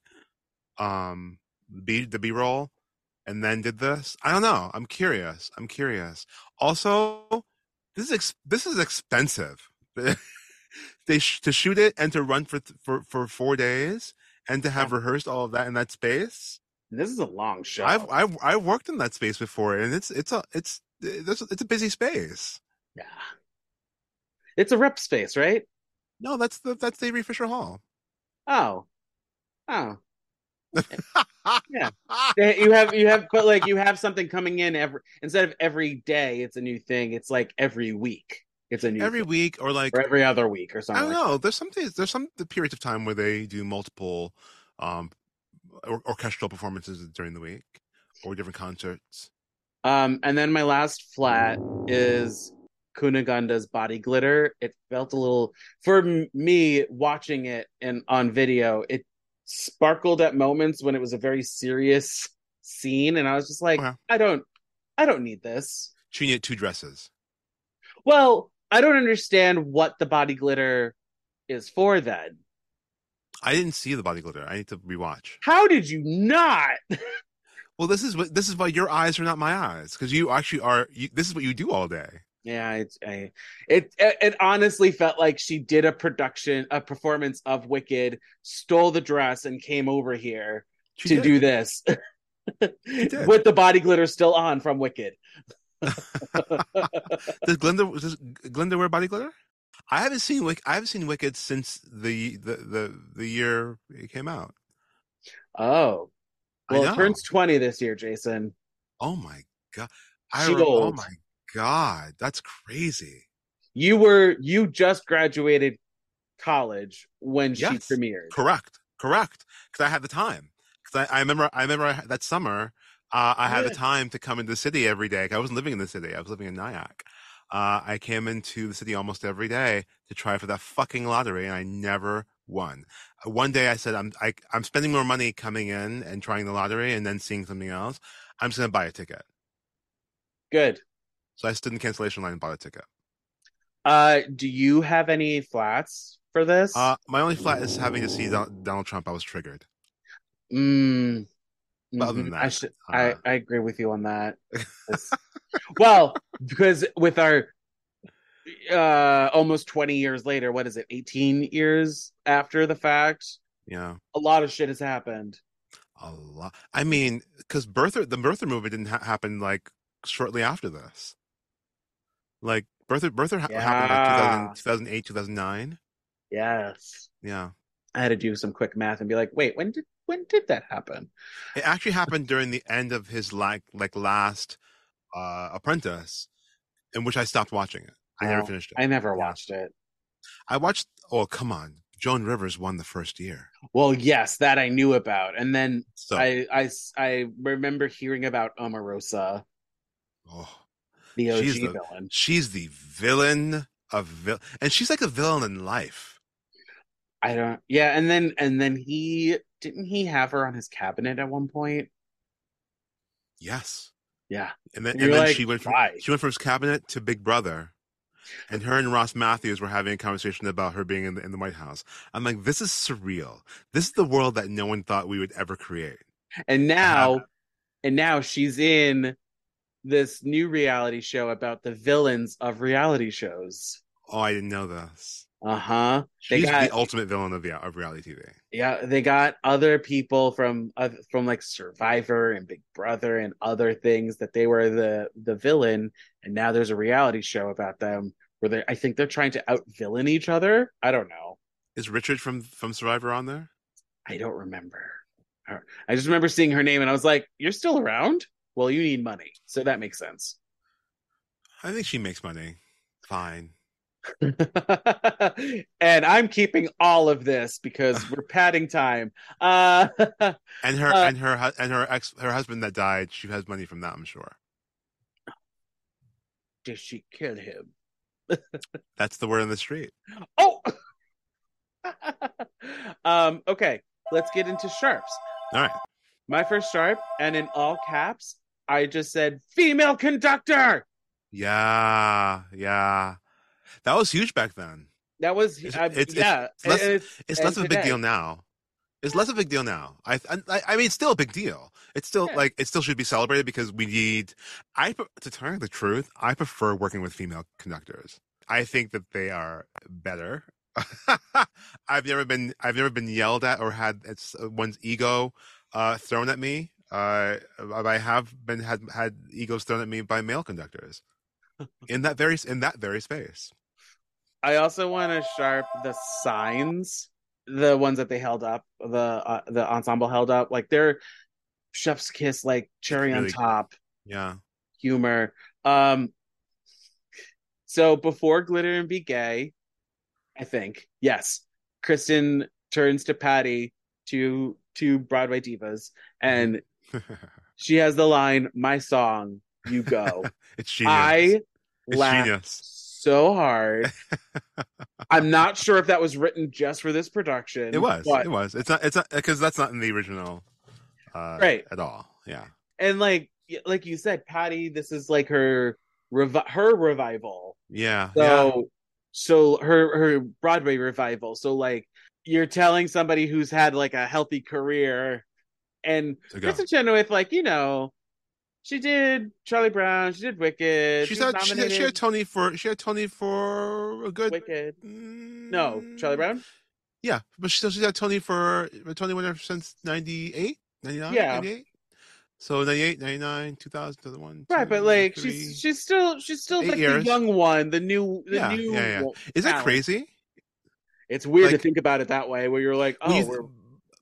um B the B roll and then did this. I don't know. I'm curious. I'm curious. Also, this is ex- this is expensive. they sh- to shoot it and to run for th- for for 4 days and to have rehearsed all of that in that space. This is a long show. I've I've I've worked in that space before, and it's it's a it's it's, it's a busy space. yeah. It's a rep space, right? No, that's the that's Avery Fisher Hall. Oh. Oh. Yeah. Yeah, You have you have but like you have something coming in every instead of every day it's a new thing, it's like every week. It's a new every thing. week or like or every other week or something. I don't like know. There's some days, there's some periods of time where they do multiple um or- orchestral performances during the week or different concerts. Um, and then my last flat is Cunegonde's body glitter. It felt a little for m- me watching it and on video. It sparkled at moments when it was a very serious scene, and I was just like, Okay. I don't, I don't need this. She needed two dresses. Well, I don't understand what the body glitter is for. Then, I didn't see the body glitter. I need to rewatch. how did you not? Well, this is what this is why your eyes are not my eyes because you actually are. You, this is what you do all day. Yeah, it's I, it, it it honestly felt like she did a production, a performance of Wicked, stole the dress, and came over here She to did. do this with the body glitter still on from Wicked. Does Glinda does Glinda wear body glitter? I haven't seen Wick. I haven't seen Wicked since the the the, the year it came out. Oh, well, it turns twenty this year, Jayson. Oh my god! I She re- Oh my god! That's crazy. You were you just graduated college when she premiered. Correct. Correct. Because I had the time. Because I, I remember. I remember that summer. Uh, I had the time to come into the city every day. I wasn't living in the city. I was living in Nyack. Uh, I came into the city almost every day to try for that fucking lottery, and I never won. Uh, One day I said, "I'm I, I'm spending more money coming in and trying the lottery, and then seeing something else. I'm just gonna buy a ticket." Good. So I stood in the cancellation line and bought a ticket. Uh, do you have any flats for this? Uh, my only flat is having to see Donald Trump. I was triggered. Mm, But other mhm. than I that, should. uh, I I agree with you on that. Well, because with our uh almost twenty years later, what is it? Eighteen years after the fact, Yeah. a lot of shit has happened. A lot. I mean, because Bertha, the Bertha movie didn't ha- happen like shortly after this. Like Bertha, Bertha ha- happened Yeah. like 2000, 2008, 2009. Yes, Yeah, I had to do some quick math and be like, wait, when did when did that happen? it actually happened during the end of his like like last uh Apprentice, in which I stopped watching it. I never Oh, finished it. I never Yeah. watched it. I watched. Oh come on, Joan Rivers won the first year. Well, yes, that I knew about, and then So I, I I remember hearing about Omarosa, oh, the OG She's the- villain. she's the villain of vil, and she's like a villain in life. I don't. Yeah, and then and then he didn't he have her on his cabinet at one point? Yes. Yeah, And then, And and then like, she went from why? she went from his cabinet to Big Brother, and her and Ross Mathews were having a conversation about her being in the in the White House. I'm like, this is surreal. This is the world that no one thought we would ever create. and now and now she's in this new reality show about the villains of reality shows. Oh, I didn't know this. Uh huh. They She's got- the ultimate villain of, the, of reality TV. Yeah, they got other people from oth- from like Survivor and Big Brother and other things that they were the the villain, and now there's a reality show about them where they I think they're trying to out villain each other. I don't know. Is Richard from from Survivor on there? I don't remember. I just remember seeing her name and I was like, "You're still around? Well, you need money, so that makes sense." I think she makes money. Fine. and I'm keeping all of this because we're padding time. Uh, And her Uh, and her and her ex her husband that died, she has money from that. I'm sure. did she kill him? That's the word on the street. Oh. um. Okay. Let's get into sharps. All right. My first sharp, and in all caps, I just said female conductor. Yeah, yeah. That was huge back then. That was It's- uh, it's- yeah. it's less- it's- It's less of a big deal now. It's less of a big deal now. I, I, I mean, it's still a big deal. It's still Yeah. like it still should be celebrated because we need. I to tell you the truth, I prefer working with female conductors. I think that they are better. I've never been I've never been yelled at or had it's uh, one's ego uh, thrown at me uh, I have been had had egos thrown at me by male conductors in that very in that very space. I also want to sharp the signs, the ones that they held up, the uh, the ensemble held up, like they're chef's kiss, like cherry on Really- top Yeah. humor. Um, so before glitter and be gay, I think yes, Kristin turns to Patti to to Broadway divas, and she has the line, "My song, you go." it's genius. I it's laughed genius. So hard. I'm not sure if that was written just for this production. It was. but- It was. It's not. It's not because that's not in the original, uh, Right. At all. Yeah. and like like you said, Patti, this is like her revi- her revival. Yeah. yeah. So so her her Broadway revival. So like you're telling somebody who's had like a healthy career, and. Kristin Chenoweth, like you know, she did Charlie Brown, she did Wicked, She's she was not. She, had- she had Tony for. She had Tony for a good. Wicked. Mm, No, Charlie Brown. Yeah, but she still she's had Tony for Tony winner since 98, 99, Yeah. 98. So 98, 99, 2000, 2001. Right, but like 3. she's she's still she's still like years. the young one, the new the Yeah, new. yeah, yeah. Is that crazy? It's weird Like- to think about it that way, where you're like, oh,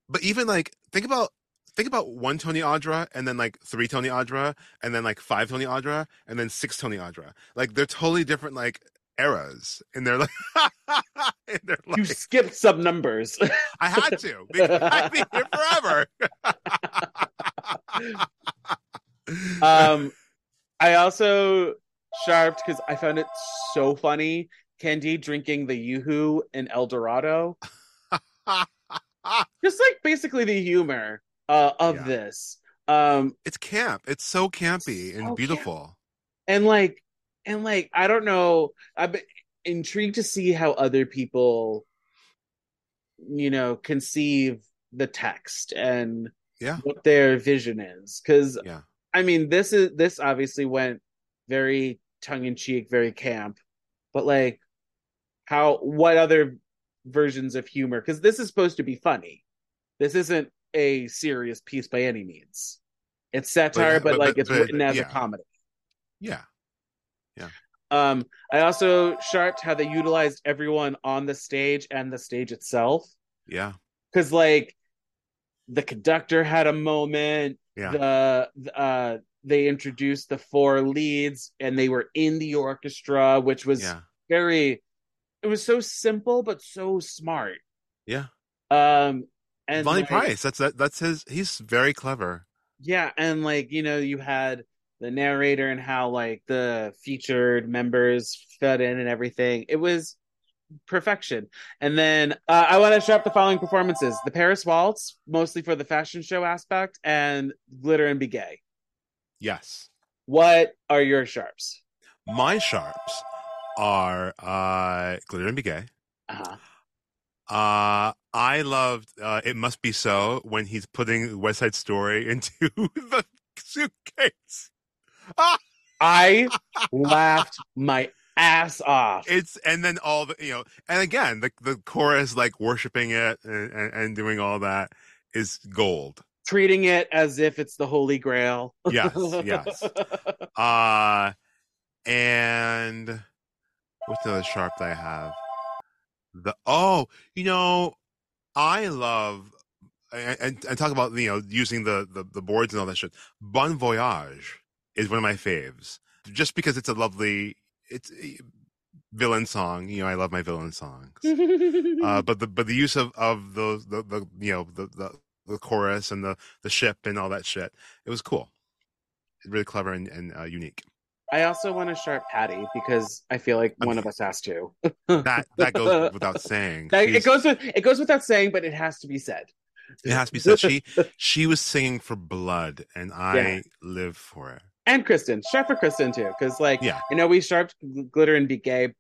but even like think about think about one Tony Audra and then like three Tony Audra and then like five Tony Audra and then six Tony Audra. Like they're totally different like eras and they're like you skipped some numbers. I had to because I've been here forever. um, I also sharped because I found it so funny. Candy drinking the YooHoo in El Dorado, just like basically the humor uh, of Yeah. this. Um, it's camp. It's so campy and So beautiful. and like and like i don't know i'm intrigued to see how other people you know conceive the text and Yeah. what their vision is because Yeah. i mean this is this obviously went very tongue-in-cheek very camp but like how what other versions of humor because this is supposed to be funny this isn't a serious piece by any means it's satire But- but, but- like but- it's written as yeah. a comedy Yeah. Yeah. Um, I also sharped how they utilized everyone on the stage and the stage itself. Yeah. Because like the conductor had a moment. Yeah. The the, uh they introduced the four leads and they were in the orchestra, which was Yeah. very it was so simple but so smart. Yeah. Um and Lonny like, Price. That's that, that's his he's very clever. Yeah, and like you know, you had the narrator and how like the featured members fed in and everything. It was perfection. And then uh, I want to show up the following performances: the Paris Waltz, mostly for the fashion show aspect, and Glitter and Be Gay. Yes. What are your sharps? My sharps are uh Glitter and Be Gay. Uh-huh. Uh I loved uh It Must Be So when he's putting West Side Story into the suitcase. Ah, I laughed my ass off. it's and then all the you know and again the the chorus like worshiping it and, and, and doing all that is gold. Treating it as if it's the Holy Grail. Yes, yes. Uh and what's the other sharp that I have? The oh, you know, I love and, and, talk about you know using the, the the boards and all that shit. Bon Voyage is one of my faves, just because it's a lovely it's a villain song. You know, I love my villain songs. uh, but the but the use of of those the, the you know the, the the chorus and the the ship and all that shit, it was cool, really clever and, and uh, unique. I also want to sharp Patti because I feel like one of us has to. That that goes without saying. That- it goes with it goes without saying, but it has to be said. It has to be said. She she was singing for blood, and I Yeah. live for it. and Kristin, sharp for Kristin too, because like Yeah. I know we sharped glitter and be gay.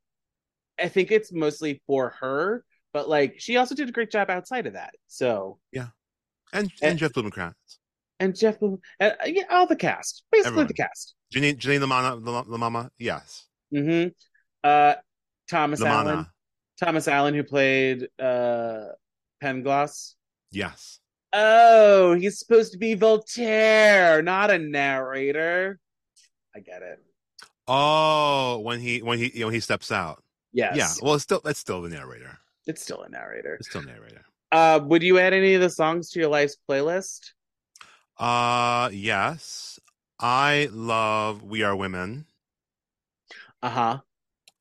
I think it's mostly for her, but like she also did a great job outside of that. So And And- and Jeff Blumenkrantz, and Jeff, uh, yeah, all the cast, basically Everyone. the cast. Janine Janine LaManna La, La Mama, yes, hmm Uh, Thomas Allen, LaManna, Thomas Allen, who played uh yes, Oh, he's supposed to be Voltaire, not a narrator. I get it. Oh, when he when he you know he steps out. Yes. Yeah. Well, it's still that's still the narrator. It's still a narrator. It's still narrator. Uh, would you add any of the songs to your life's playlist? Uh, yes. I love We Are Women. Uh-huh.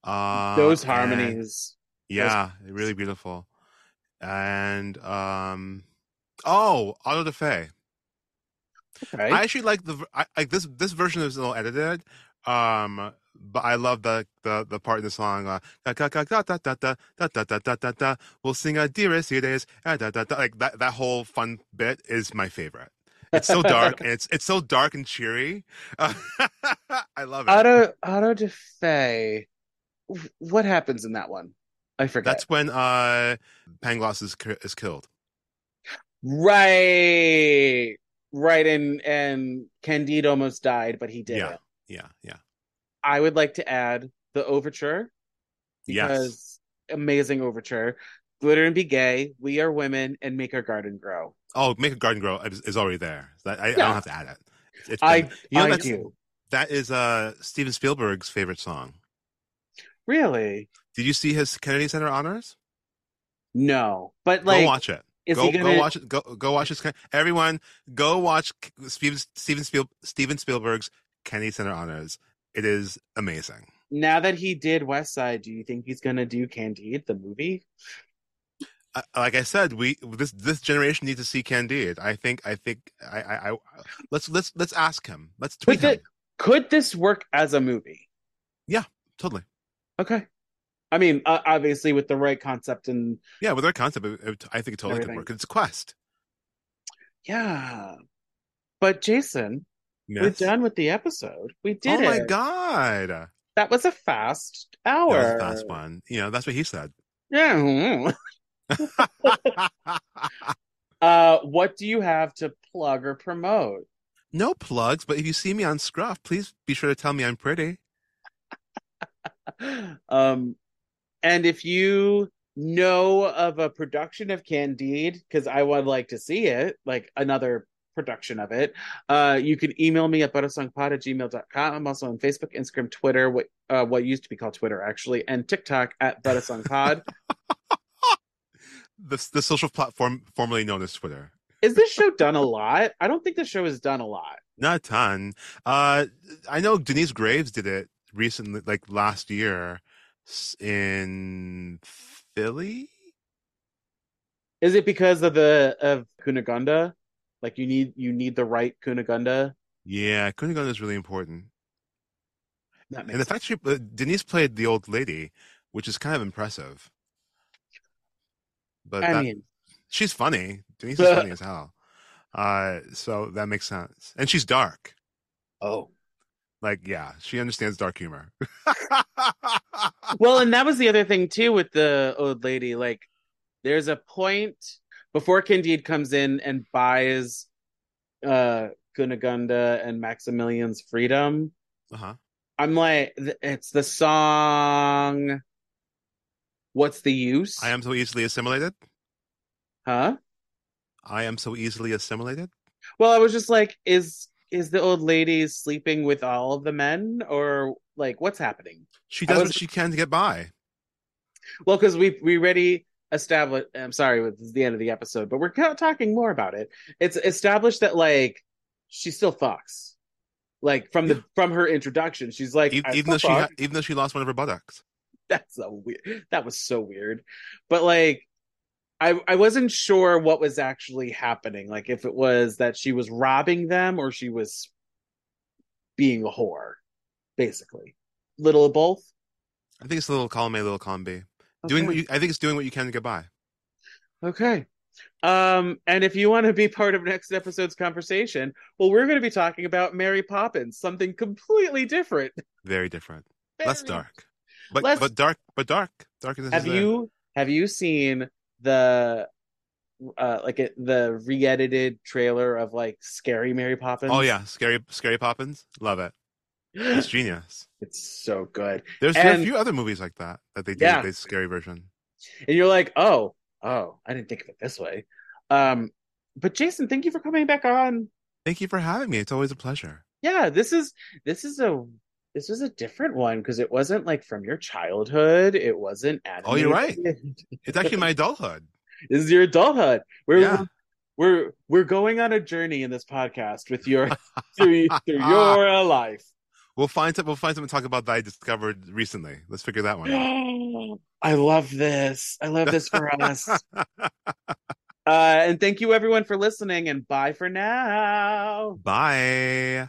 Uh Those harmonies. And, yeah, those... really beautiful. And um oh, Auto da Fe. Okay. I actually like the like this this version is a little edited. Um but I love the the the part in the song. Uh, we'll sing a dearest it is ah, like that that whole fun bit is my favorite. It's so dark it's it's so dark and cheery. Uh, I love it. Auto Auto da Fe. What happens in that one? I forget. That's when uh Pangloss is is killed. right. Right, and and Candide almost died, but he did Yeah. it. Yeah, yeah. I would like to add the overture Yes. amazing overture. Glitter and be gay. We are women and make our garden grow. Oh, make a garden grow is, already there. I, I Yeah. don't have to add it. It's, it's I you know, I do That is uh Steven Spielberg's favorite song. really Did you see his Kennedy Center honors? no, but like, go watch it. go, gonna? go watch it. Go go watch his. Everyone, go watch Steven Steven Spiel, Steven Spielberg's Kennedy Center honors. It is amazing. Now that he did West Side, do you think he's gonna do Candide the movie? Like I said, we this this generation needs to see Candide. I think I think I I, I let's let's let's ask him. Let's tweet the- him. Could this work as a movie? Yeah, totally. Okay. I mean, uh, obviously with the right concept and Yeah, with their concept, it, it- I think it totally Everything. could work. It's a quest. yeah. But Jayson, we're done with the episode. We did. It. Oh my it. god. That was a fast That hour. was a fast one. You know, that's what he said. Yeah. Uh, what do you have to plug or promote? no plugs, but if you see me on Scruff, please be sure to tell me I'm pretty. um, and if you know of a production of Candide, because I would like to see it, like another production of it, uh, you can email me at butasongpod at gmail.com. I'm also on Facebook, Instagram, Twitter, what uh, what used to be called Twitter actually, and TikTok at butasongpod. The the social platform formerly known as Twitter. Is this show done a lot? I don't think the show is done a lot. Not a ton. Uh, I know Denyce Graves did it recently, like last year, in Philly. Is it because of the of Cunegonde? Like you need you need the right Cunegonde. Yeah, Cunegonde is really important, and the fact she Denise played the old lady, which is kind of impressive. But I that, mean, she's funny. Denyce is funny as hell. Uh, so that makes sense, and she's dark. oh. Like, yeah, she understands dark humor. Well, and that was the other thing too with the old lady. Like, there's a point before Candide comes in and buys uh Cunegonde and Maximilian's freedom. uh-huh. I'm like, it's the song. What's the use? I am so easily assimilated. huh? I am so easily assimilated. Well, I was just like, is is the old lady sleeping with all of the men, or like what's happening? She does was- what she can to get by. Well, because we we already established. I'm sorry, this is the end of the episode, but we're talking more about it. It's established that like she still fucks, like from the from her introduction. She's like, E- I even though still she ha- even though she lost one of her buttocks. that's so weird. That was so weird. But like, I I wasn't sure what was actually happening. Like if it was that she was robbing them or she was being a whore, basically. Little of both. I think it's a little column A, little column B. Doing what you, I think it's doing what you can to get by. Okay. Um, and if you want to be part of next episode's conversation, well, we're going to be talking about Mary Poppins, something completely different. Very different, less Very- dark, but Less- but dark, but dark, Have you have you seen the uh like it, the re-edited trailer of like scary Mary Poppins? Oh yeah, scary, scary Poppins. Love it. It's genius. it's so good. There's there are a few other movies like that that they do Yeah. the scary version. And you're like, "Oh, oh, I didn't think of it this way." Um but Jayson, thank you for coming back on. Thank you for having me. It's always a pleasure. Yeah, this is this is a this was a different one because it wasn't like from your childhood. It wasn't animated. Oh, you're right. It's actually my adulthood. this is your adulthood. We're Yeah. we're we're going on a journey in this podcast with your through through your life. We'll find some, we'll find something to talk about that I discovered recently. Let's figure that one out. I love this. I love this for us. Uh, and thank you everyone for listening. And bye for now. Bye.